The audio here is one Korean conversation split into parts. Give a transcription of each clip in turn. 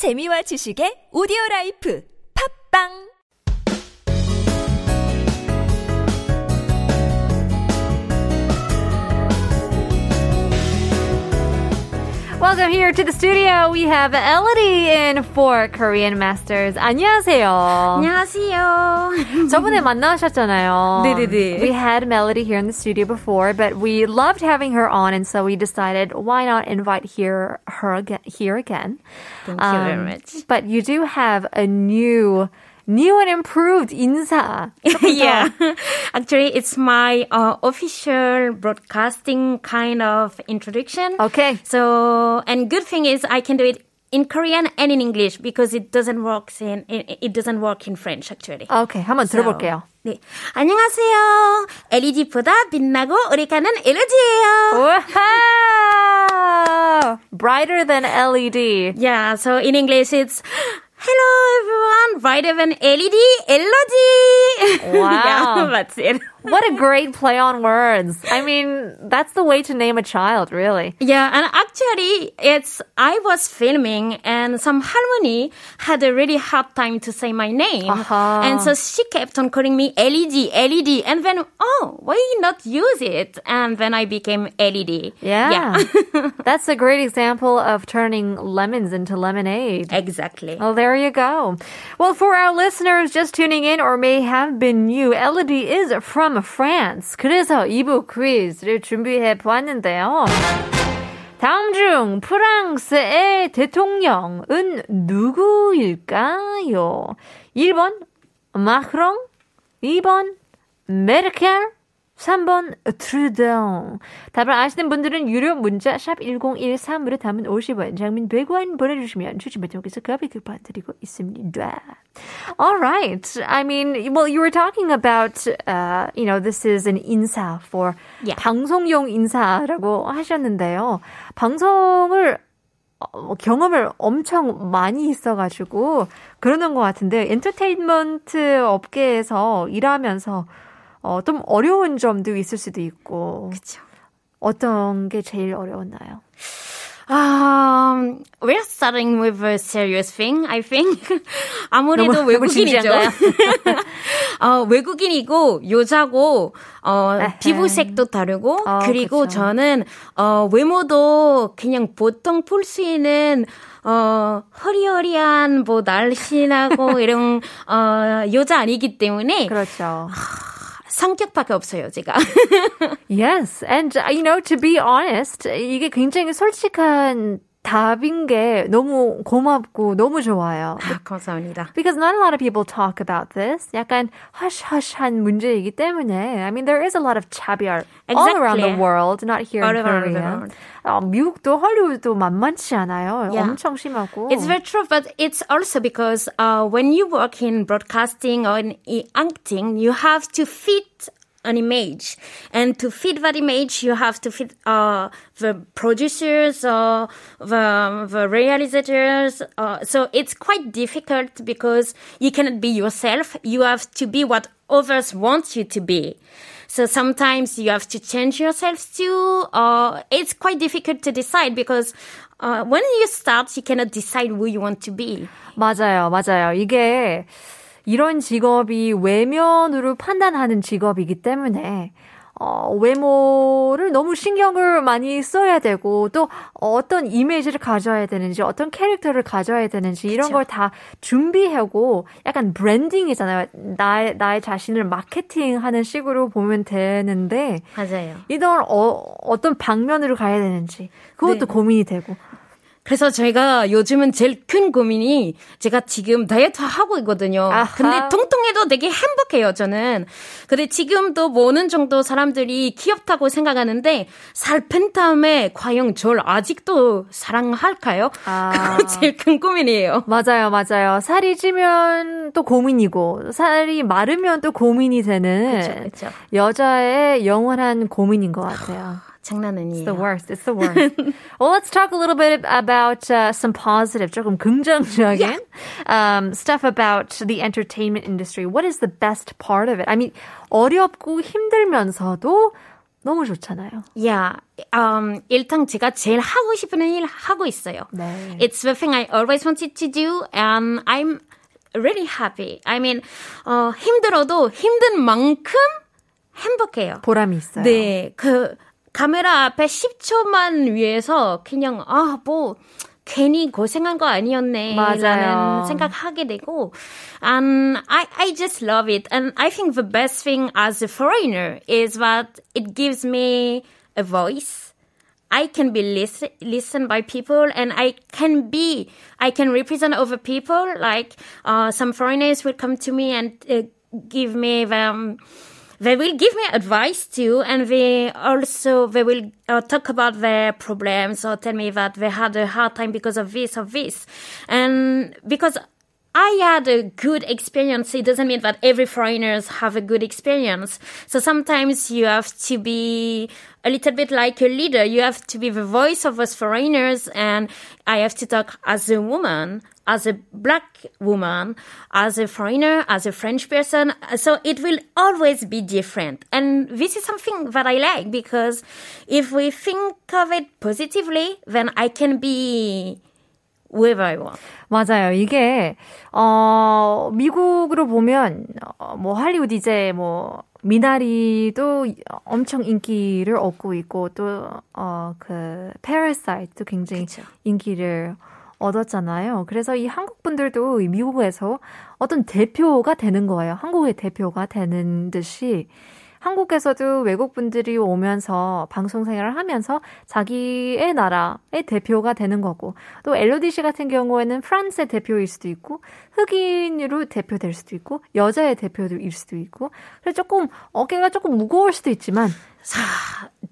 재미와 지식의 오디오 라이프. 팝빵 Welcome here to the studio. We have Elodie in for Korean Masters. 안녕하세요. 안녕하세요. 저번에 만나셨잖아요. 네네네. We had Melody here in the studio before, but we loved having her on, and so we decided why not invite here her again, here again. Thank you very Um, much. But you do have a new, new and improved 인사. yeah. Actually, it's my uh, official broadcasting kind of introduction. Okay. So, and good thing is I can do it in Korean and in English because it doesn't work in it, it doesn't work in French actually. Okay, 한번 들어볼게요. 네. 안녕하세요. LED보다 빛나고 오래가는 LED예요. Wow! Brighter than E LED. Yeah, so in English it's Hello everyone, than LED, LED. Wow. yeah, that's it. What a great play on words. I mean, that's the way to name a child, really. Yeah, and actually, it's I was filming, and some harmony had a really hard time to say my name, Uh-huh. and so she kept on calling me LED, LED, and then oh, why not use it? And then I became LED. Yeah. that's a great example of turning lemons into lemonade. exactly. Well, there you go. Well, for our listeners just tuning in or may have been new, LED is from France. 그래서 2부 퀴즈를 준비해 보았는데요. 다음 중 프랑스의 대통령은 누구일까요? 1번 마크롱, 2번 메르켈, 3번 트루동. 답을 아시는 분들은 유료 문자 샵 1013으로 담은 50원, 장민 100원 보내주시면 추첨을 통해서 커피 쿠폰 드리고 있습니다. All right. I mean, well, you were talking about, uh, you know, this is an 인사 for Yeah. 방송용 인사라고 하셨는데요. 방송을 어, 경험을 엄청 많이 있어가지고 그러는 것 같은데 엔터테인먼트 업계에서 일하면서 어, 좀 어려운 점도 있을 수도 있고 그쵸. 어떤 게 제일 어려웠나요? Um, we're starting with a serious thing, I think. 아무래도 외국인이죠. 어, 외국인이고, 여자고, 어, 에헤. 피부색도 다르고, 어, 그리고 그쵸. 저는, 어, 외모도 그냥 보통 볼 수 있는, 어, 허리허리한, 뭐, 날씬하고, 이런, 어, 여자 아니기 때문에, 그렇죠. 성격밖에 없어요, 제가. Yes, and uh, you know, to be honest, 이게 굉장히 솔직한 답인 게 너무 고맙고 너무 좋아요. 아, 감사합니다. Because not a lot of people talk about this. 약간 hush-hush한 문제이기 때문에. I mean, there is a lot of 차별 all around the Exactly. world, not here All in around the Korea. world. 어, 미국도 헐리우드도 만만치 않아요. Yeah. 엄청 심하고. It's very true, but it's also because uh, when you work in broadcasting or in i- acting, you have to fit an image, and to fit that image, you have to fit uh, the producers or the the realizers. Uh, so it's quite difficult because you cannot be yourself. You have to be what others want you to be. So sometimes you have to change yourself too. Uh, it's quite difficult to decide because uh, when you start, you cannot decide who you want to be. 맞아요, 맞아요. 이게 이런 직업이 외면으로 판단하는 직업이기 때문에 어, 외모를 너무 신경을 많이 써야 되고 또 어떤 이미지를 가져야 되는지 어떤 캐릭터를 가져야 되는지 이런. 걸 다 준비하고 약간 브랜딩이잖아요. 나의 나의 자신을 마케팅하는 식으로 보면 되는데 맞아요. 이걸 어, 어떤 방면으로 가야 되는지 그것도 네. 고민이 되고 그래서 제가 요즘은 제일 큰 고민이 제가 지금 다이어트 하고 있거든요. 아하. 근데 통통해도 되게 행복해요, 저는. 근데 지금도 뭐 어느 정도 사람들이 귀엽다고 생각하는데 살 뺀 다음에 과연 절 아직도 사랑할까요? 아. 그거 제일 큰 고민이에요. 맞아요, 맞아요. 살이 찌면 또 고민이고, 살이 마르면 또 고민이 되는 그쵸, 그쵸. 여자의 영원한 고민인 것 같아요. 장난 It's the 아니에요. worst. It's the worst. well, let's talk a little bit about uh, some positive, 조금 긍정적인 um, stuff about the entertainment industry. What is the best part of it? I mean, 어렵고 힘들면서도 너무 좋잖아요. Yeah. Um, 일단 제가 제일 하고 싶은 일 하고 있어요. 네. It's the thing I always wanted to do, and I'm really happy. I mean, 어, 힘들어도 힘든 만큼 행복해요. 보람이 있어요. 네, 그 카메라 앞에 10초만 위해서 그냥 아 뭐 괜히 고생한 거 아니었네 맞아요. 라는 생각하게 되고 and I, I just love it and I think the best thing as a foreigner is that it gives me a voice I can be listen, listened by people and I can be, I can represent other people. Like, uh, some foreigners will come to me and uh, give me them, they will give me advice too. And they also, they will uh, talk about their problems or tell me that they had a hard time because of this or this. And because I had a good experience. It doesn't mean that every foreigners have a good experience. So sometimes you have to be a little bit like a leader. You have to be the voice of us foreigners and I have to talk as a woman, as a black woman, as a foreigner, as a French person. So it will always be different. And this is something that I like because if we think of it positively, then I can be wherever I want. 맞아요. 이게 어 미국으로 보면 어, 뭐 할리우드 이제 뭐 미나리도 엄청 인기를 얻고 있고 또어그 패러사이트도 굉장히 그쵸. 인기를 얻었잖아요. 그래서 이 한국 분들도 미국에서 어떤 대표가 되는 거예요. 한국의 대표가 되는 듯이 한국에서도 외국 분들이 오면서 방송 생활을 하면서 자기의 나라의 대표가 되는 거고 또 엘로디 씨 같은 경우에는 프랑스의 대표일 수도 있고 흑인으로 대표될 수도 있고 여자의 대표일 수도 있고 그래서 조금 어깨가 조금 무거울 수도 있지만 사,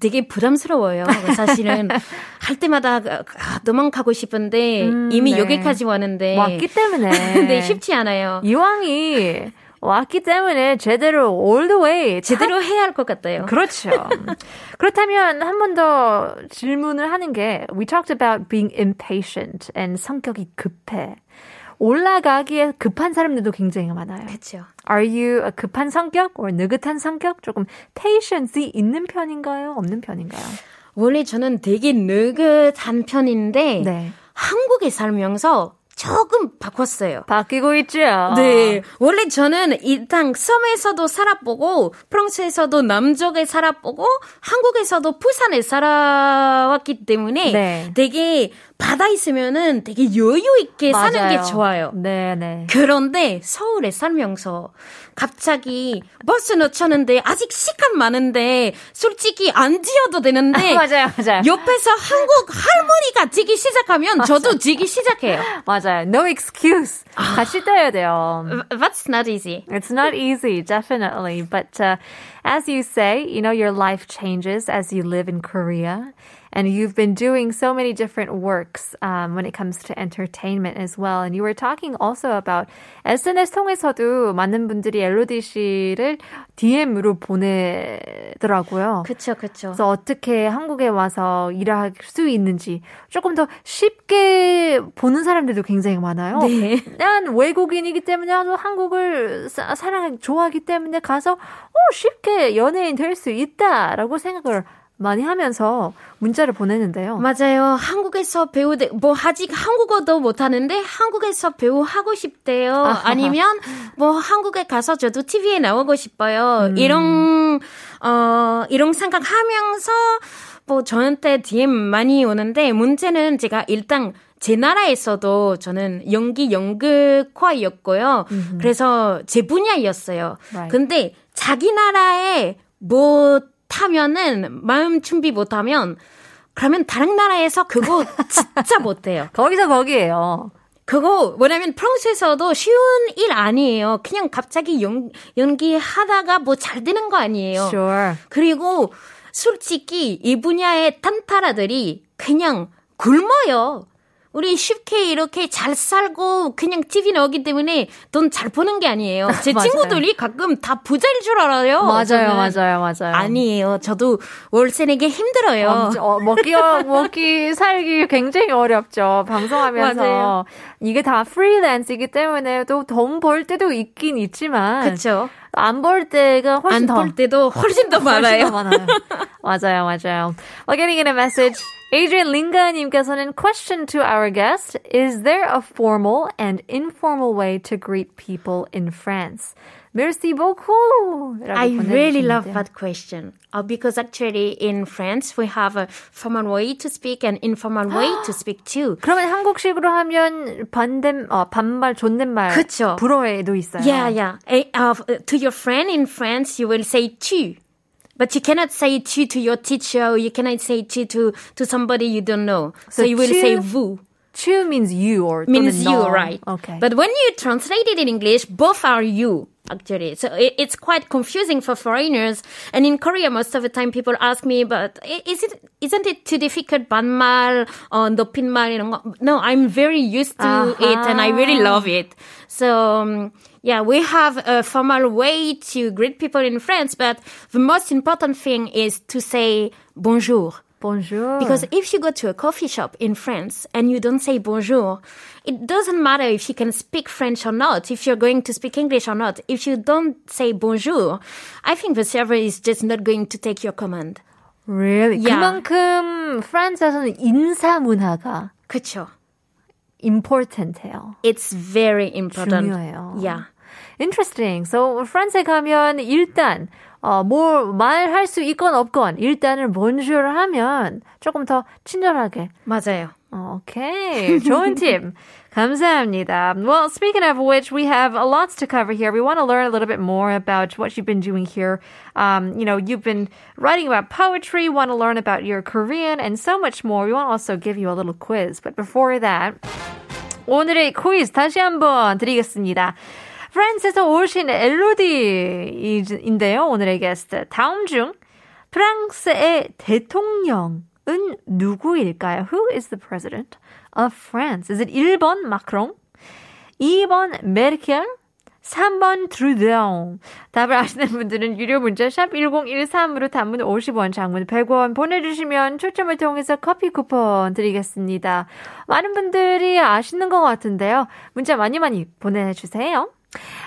되게 부담스러워요. 사실은 할 때마다 아, 도망가고 싶은데 음, 이미 네. 여기까지 왔는데 왔기 때문에 네, 쉽지 않아요. 이왕이 왔기 때문에 제대로 all the way 제대로 해야 할 것 같아요. 그렇죠. 그렇다면 한 번 더 질문을 하는 게 we talked about being impatient and 성격이 급해. 올라가기에 급한 사람들도 굉장히 많아요. 그렇죠. Are you a 급한 성격 or 느긋한 성격? 조금 patience이 있는 편인가요? 없는 편인가요? 원래 저는 되게 느긋한 편인데 네. 한국에 살면서 조금 바꿨어요. 바뀌고 있죠. 네. 원래 저는 일단 섬에서도 살아보고, 프랑스에서도 남쪽에 살아보고, 한국에서도 부산에 살아왔기 때문에 네. 되게 바다 있으면은 되게 여유 있게 사는 맞아요. 게 좋아요. 네, 네. 그런데 서울에 살면서 갑자기 버스 놓쳤는데 아직 시간 많은데 솔직히 안 지어도 되는데 맞아요, 맞아요. 옆에서 한국 할머니가 지기 시작하면 저도 지기 시작해요. 맞아요. No excuse. 같이 떠야 돼요. That's not easy. It's not easy, definitely. But uh, as you say, you know, your life changes as you live in Korea. And you've been doing so many different works um, when it comes to entertainment as well. And you were talking also about SNS 통해서도 많은 분들이 엘로디 씨를 DM으로 보내더라고요. 그쵸, 그쵸. 그래서 어떻게 한국에 와서 일할 수 있는지 조금 더 쉽게 보는 사람들도 굉장히 많아요. 네. 난 외국인이기 때문에 한국을 사, 사랑 좋아하기 때문에 가서 어, 쉽게 연예인 될 수 있다라고 생각을 많이 하면서 문자를 보내는데요. 맞아요. 한국에서 배우, 뭐, 아직 한국어도 못 하는데, 한국에서 배우 하고 싶대요. 아니면, 뭐, 한국에 가서 저도 TV에 나오고 싶어요. 이런, 어, 이런 생각하면서, 뭐, 저한테 DM 많이 오는데, 문제는 제가 일단, 제 나라에서도 저는 연기 연극과였고요. 그래서 제 분야였어요. Right. 근데 자기 나라에 못하면은 마음 준비 못하면 그러면 다른 나라에서 그거 진짜 못해요. 거기서 거기에요. 그거 뭐냐면 프랑스에서도 쉬운 일 아니에요. 그냥 갑자기 연, 연기하다가 뭐 잘 되는 거 아니에요. Sure. 그리고 솔직히 이 분야의 탄타라들이 그냥 굶어요. 우리 쉽게 이렇게 잘 살고 그냥 TV 나오기 때문에 돈 잘 버는 게 아니에요. 제. 친구들이 가끔 다 부자일 줄 알아요. 맞아요. 맞아요, 맞아요. 아니에요. 저도 월세 내기 힘들어요. 어, 어, 먹기, 어, 먹기, 살기 굉장히 어렵죠. 방송하면서. 맞아요. 이게 다 프리랜스이기 때문에 또 돈 벌 때도 있긴 있지만. 그렇죠. 안벌 때가 훨씬 안 더. 볼 때도 훨씬 더 훨씬 많아요. 더 많아요. 맞아요, 맞아요. Well, getting in a message. Adrian 링가님께서는 question to our guest. Is there a formal and informal way to greet people in France? Merci beaucoup. 라고 I really love 보내주셨는데요. that question uh, because actually in France we have a formal way to speak and informal way to speak too. 그러면 한국식으로 하면 반대, 어, 반말, 존댓말. 그쵸. 불어에도 있어요. Yeah, yeah. Eh, Uh, to your friend in France, you will say tu. But you cannot say tu to your teacher, or you cannot say tu to, to somebody you don't know. So, So you will tu- say vous. Tu means you or Means 또는 you, 너. right? Okay. But when you translate it in English, both are you, actually. So it, it's quite confusing for foreigners. And in Korea, most of the time people ask me, but i- is it, isn't it too difficult, 반말, uh, 높임말, 이런 거? No, I'm very used to it and I really love it. So, um, yeah, we have a formal way to greet people in France, but the most important thing is to say bonjour. Bonjour. Because if you go to a coffee shop in France and you don't say bonjour, it doesn't matter if you can speak French or not, if you're going to speak English or not. If you don't say bonjour, I think the server is just not going to take your command. really? Yeah. 그만큼 프랑스에서는 인사 문화가 그쵸. Important해요. It's very important. 중요해요. Yeah. Interesting. So 프랑스에 가면 일단 어, 뭐 말할 수 있건 없건 일단은 bonjour 하면 조금 더 친절하게. 맞아요. Okay, 좋은 팁. 감사합니다. Well, speaking of which, we have a lots to cover here. We want to learn a little bit more about what you've been doing here. Um, you know, you've been writing about poetry, want to learn about your Korean, and so much more. We want to also give you a little quiz. But before that, 오늘의 퀴즈 다시 한번 드리겠습니다. 프랑스에서 오신 엘로디인데요. 오늘의 게스트. 다음 중 프랑스의 대통령은 누구일까요? Who is the president Of France? Is it 1번 마크롱, 2번 메르켈, 3번 트루데옹. 답을 아시는 분들은 유료 문자 샵 1013으로 단문 50원, 장문 100원 보내주시면 초점을 통해서 커피 쿠폰 드리겠습니다. 많은 분들이 아시는 것 같은데요. 문자 많이 많이 보내주세요.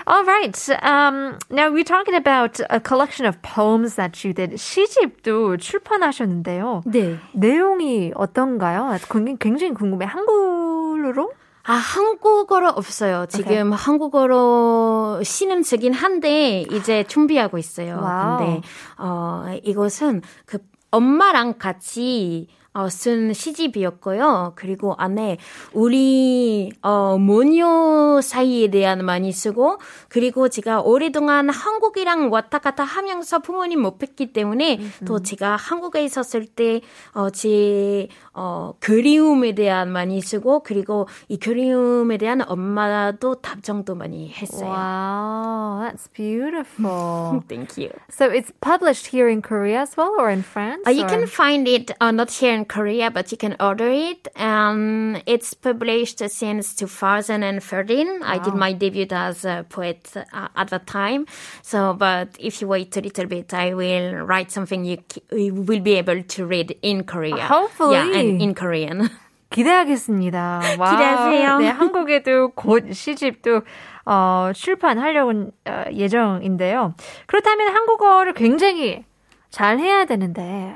All right. Um, now we're talking about a collection of poems that you did. 시집도 출판하셨는데요. 네. 내용이 어떤가요? 굉장히, 궁금해. 한글로? 아, 한국어로 없어요. 지금 한국어로 시는 쓰긴 한데, 이제 준비하고 있어요. 와우. 근데, 어, 이것은 그 엄마랑 같이 어, 쓴 시집이었고요. 그리고 안에 우리 어, 모녀 사이에 대한 많이 쓰고 그리고 제가 오랫동안 한국이랑 왔다 갔다 하면서 부모님 못 뵀기 때문에 또 제가 한국에 있었을 때 어, 제 어, 그리움에 대한 많이 쓰고 그리고 이 그리움에 대한 엄마도 답정도 많이 했어요. Wow, that's beautiful. Thank you. so it's published here in Korea as well or in France? Uh, you or- can find it uh, not here in Korea, but you can order it. Um, it's published since 2013. I did my debut as a poet uh, at that time. So, but if you wait a little bit, I will write something you, c- you will be able to read in Korea. Hopefully. Yeah, and in Korean. 기대하겠습니다. 와우. 기대하세요. 네, 한국에도 곧 시집도 어, 출판하려고 어, 예정인데요. 그렇다면 한국어를 굉장히 잘 해야 되는데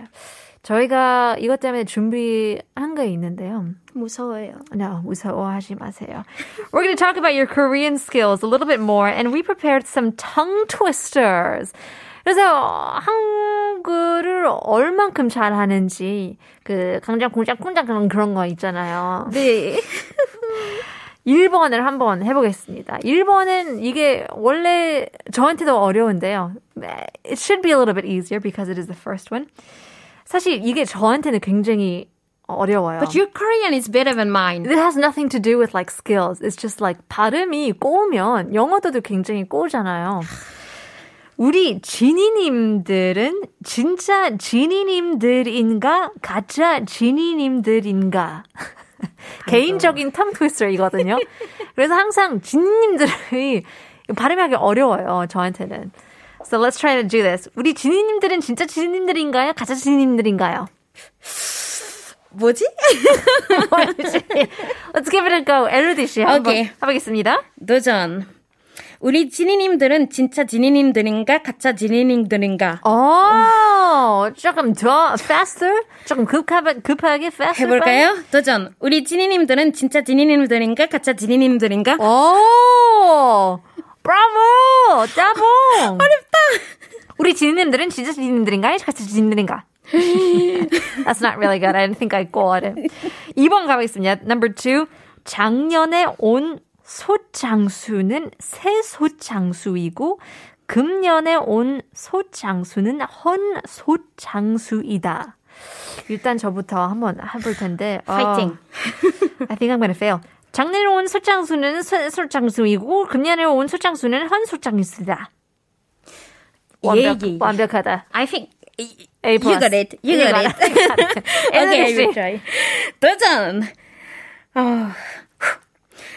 저희가 이것 때문에 준비한 게 있는데요. 무서워요. No, 무서워하지 마세요. We're going to talk about your Korean skills a little bit more, and we prepared some tongue twisters. 그래서 한글을 얼만큼 잘하는지 그 강장 공장 콩장 그런 그런 거 있잖아요. 네. 1번을 한번 해보겠습니다. 1번은 이게 원래 저한테도 어려운데요. It should be a little bit easier because it is the first one. 사실 이게 저한테는 굉장히 어려워요. But your Korean is better than mine. It has nothing to do with like skills. It's just like 발음이 꼬우면 영어도도 굉장히 꼬우잖아요. 우리 지니님들은 진짜 지니님들인가 가짜 지니님들인가? 개인적인 텅 트위스터이거든요. 그래서 항상 지니님들이 발음하기 어려워요. 저한테는. So let's try to do this. 우리 지니님들은 진짜 지니님들인가요? 가짜 지니님들인가요? 뭐지? Let's give it a go. 엘루디 씨 한번 오케이. 해보겠습니다. 도전. 우리 지니님들은 진짜 지니님들인가 가짜 지니님들인가 어, 조금 더 faster? 조금 급하게, 급하게 faster? 해볼까요? 도전. 우리 지니님들은 진짜 지니님들인가 가짜 지니님들인가 오! 브라보! 짜봉! 어렵다! 우리 지니님들은 진짜 지니님들인가? 가짜 지니님들인가? That's not really good. I didn't think I got it. 2번 가보겠습니다. Number two. 작년에 온 소장수는 새 소장수이고 금년에 온 소장수는 헌 소장수이다. 일단 저부터 한번 해볼 텐데. 어, 파이팅. I think I'm gonna fail. 작년에 온 소장수는 소, 소장수이고 금년에 온 소장수는 헌 소장수이다. 완벽, 예, 예. 완벽하다. I think A you got it. You got it. okay, will try. 도전. 어,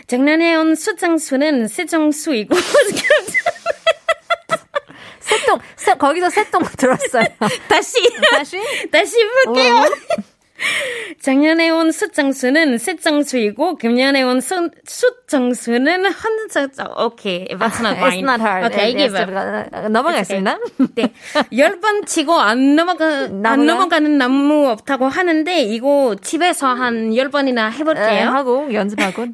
작년에 온 수장수는 세정수이고 새똥, 새, 거기서 새똥 들었어요. 다시 다시? 다시 볼게요. 작년에 온 수장수는 세정수이고 금년에 온 수, 수정수는 헌수장. 오케이, that's not It's mine. not hard. Okay, give up. up. 넘어가겠습니다. 네. 열 번 치고 안 넘어가, 안? 넘어가는 나무 없다고 하는데, 이거 집에서 한 열 번이나 네, 해볼게요. 하고 연습하고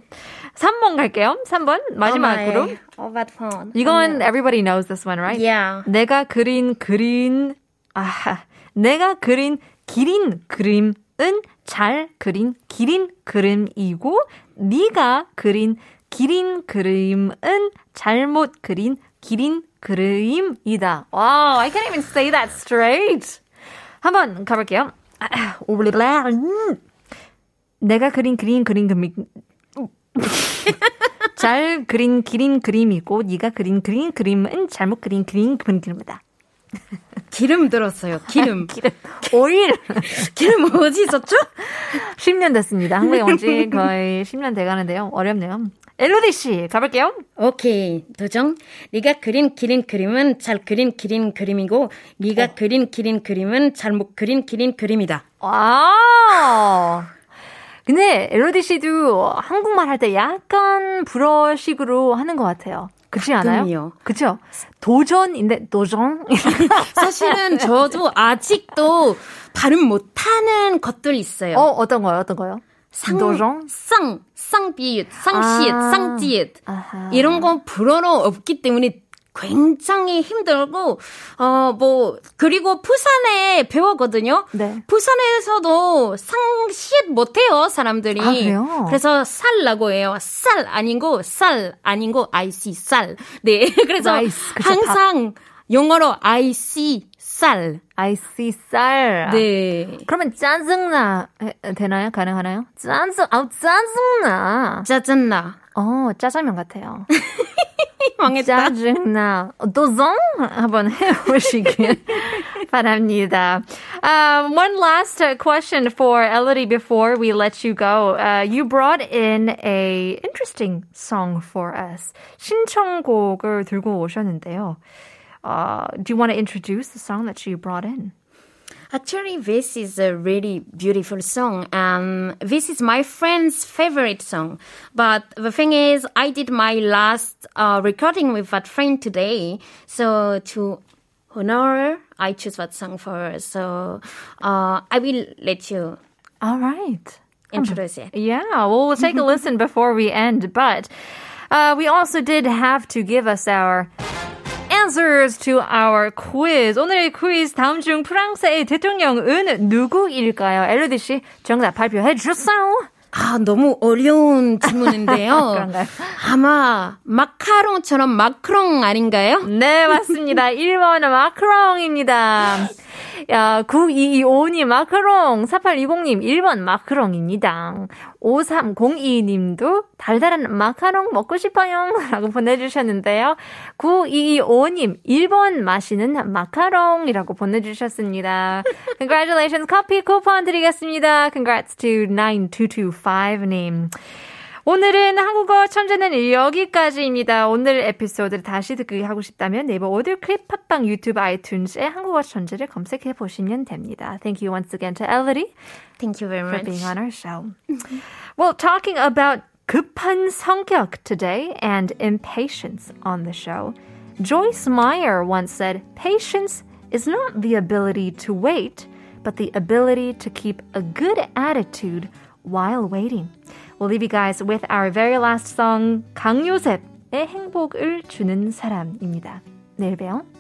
3번 갈게요. 3번 마지막으로. Oh, that fun. 이건 everybody knows this one, right? Yeah. 내가 그린 그린 아 내가 그린 기린 그림은 잘 그린 기린 그림이고 네가 그린 기린 그림은 잘못 그린 기린 그림이다. Wow, I can't even say that straight. 한번 가볼게요. 내가 그린 그린 그린 그림 잘 그린 기린 그림이고 네가 그린 그린 그림은 잘못 그린 그린 그림이다. 기름 들었어요. 기름. 기름 오일 기름 어디 있었죠? 10년 됐습니다. 한국에 온 지 거의 10년 돼가는데요. 어렵네요. 엘로디 씨 가볼게요. 오케이. 도정. 네가 그린 기린 그림은 잘 그린 기린 그림이고, 네가 그린 기린 그림은 잘 못 그린 기린 그림이다. 와. 근데 엘로디 씨도 한국말 할 때 약간 불어식으로 하는 것 같아요. 그렇지 않아요? 그죠? 도전인데 도전? 사실은 저도 아직도 발음 못하는 것들 있어요. 어 어떤 거요? 어떤 거요? 상, 도전? 쌍, 쌍비읒, 쌍시읒, 아. 쌍지읒. 아하. 이런 건 불어로 없기 때문에 굉장히 힘들고, 어, 뭐, 그리고 부산에 배웠거든요. 네. 부산에서도 쌍시읒 못해요, 사람들이. 아, 그래요? 그래서 쌀라고 해요. 쌀 아니고, 쌀 아니고, I see 쌀. 네. 그래서 그쵸, 항상 영어로 I see 쌀. I see 쌀. 네. 그러면 짜증나 해- 되나요? 가능하나요? 짜증, 아우 짜증나. 짜증나. 어 짜장면 같아요. 망했다. 짜증나. 도전 한번 해보시길 바랍니다. Um, one last uh, question for Elodie before we let you go. Uh, you brought in a interesting song for us. 신청곡을 들고 오셨는데요. Uh, do you want to introduce the song that you brought in? Actually, this is a really beautiful song. Um, this is my friend's favorite song. But the thing is, I did my last uh, recording with that friend today. So to honor her, I choose that song for her. So uh, I will let you All right. introduce it. Yeah, well, we'll take a listen before we end, but uh, we also did have to give us our answers to our quiz. 오늘의 quiz 다음 중 프랑스의 대통령은 누구일까요? 엘로디 씨 정답 발표해 주세요. 아, 너무 어려운 질문인데요. 아마 마카롱처럼 마크롱 아닌가요? 네, 맞습니다. 1번 마크롱입니다. 야, 9225님, 마카롱. 4820님, 1번 마카롱입니다. 5302님도 달달한 마카롱 먹고 싶어요. 라고 보내주셨는데요. 9225님, 1번 마시는 마카롱이라고 보내주셨습니다. Congratulations. 커피 쿠폰 드리겠습니다. Congrats to 9225님. 오늘은 한국어 천재는 여기까지입니다. 오늘 에피소드를 다시 듣기 하고 싶다면 네이버 오디오 클립 팟빵 유튜브 아이튠즈에 한국어 천재를 검색해 보시면 됩니다. Thank you once again to Elodie Thank you very for much. being on our show. well, talking about 급한 성격 today and impatience on the show. Joyce Meyer once said, patience is not the ability to wait, but the ability to keep a good attitude while waiting. We'll leave you guys with our very last song, 강요셉의 행복을 주는 사람입니다. 내일 봬요.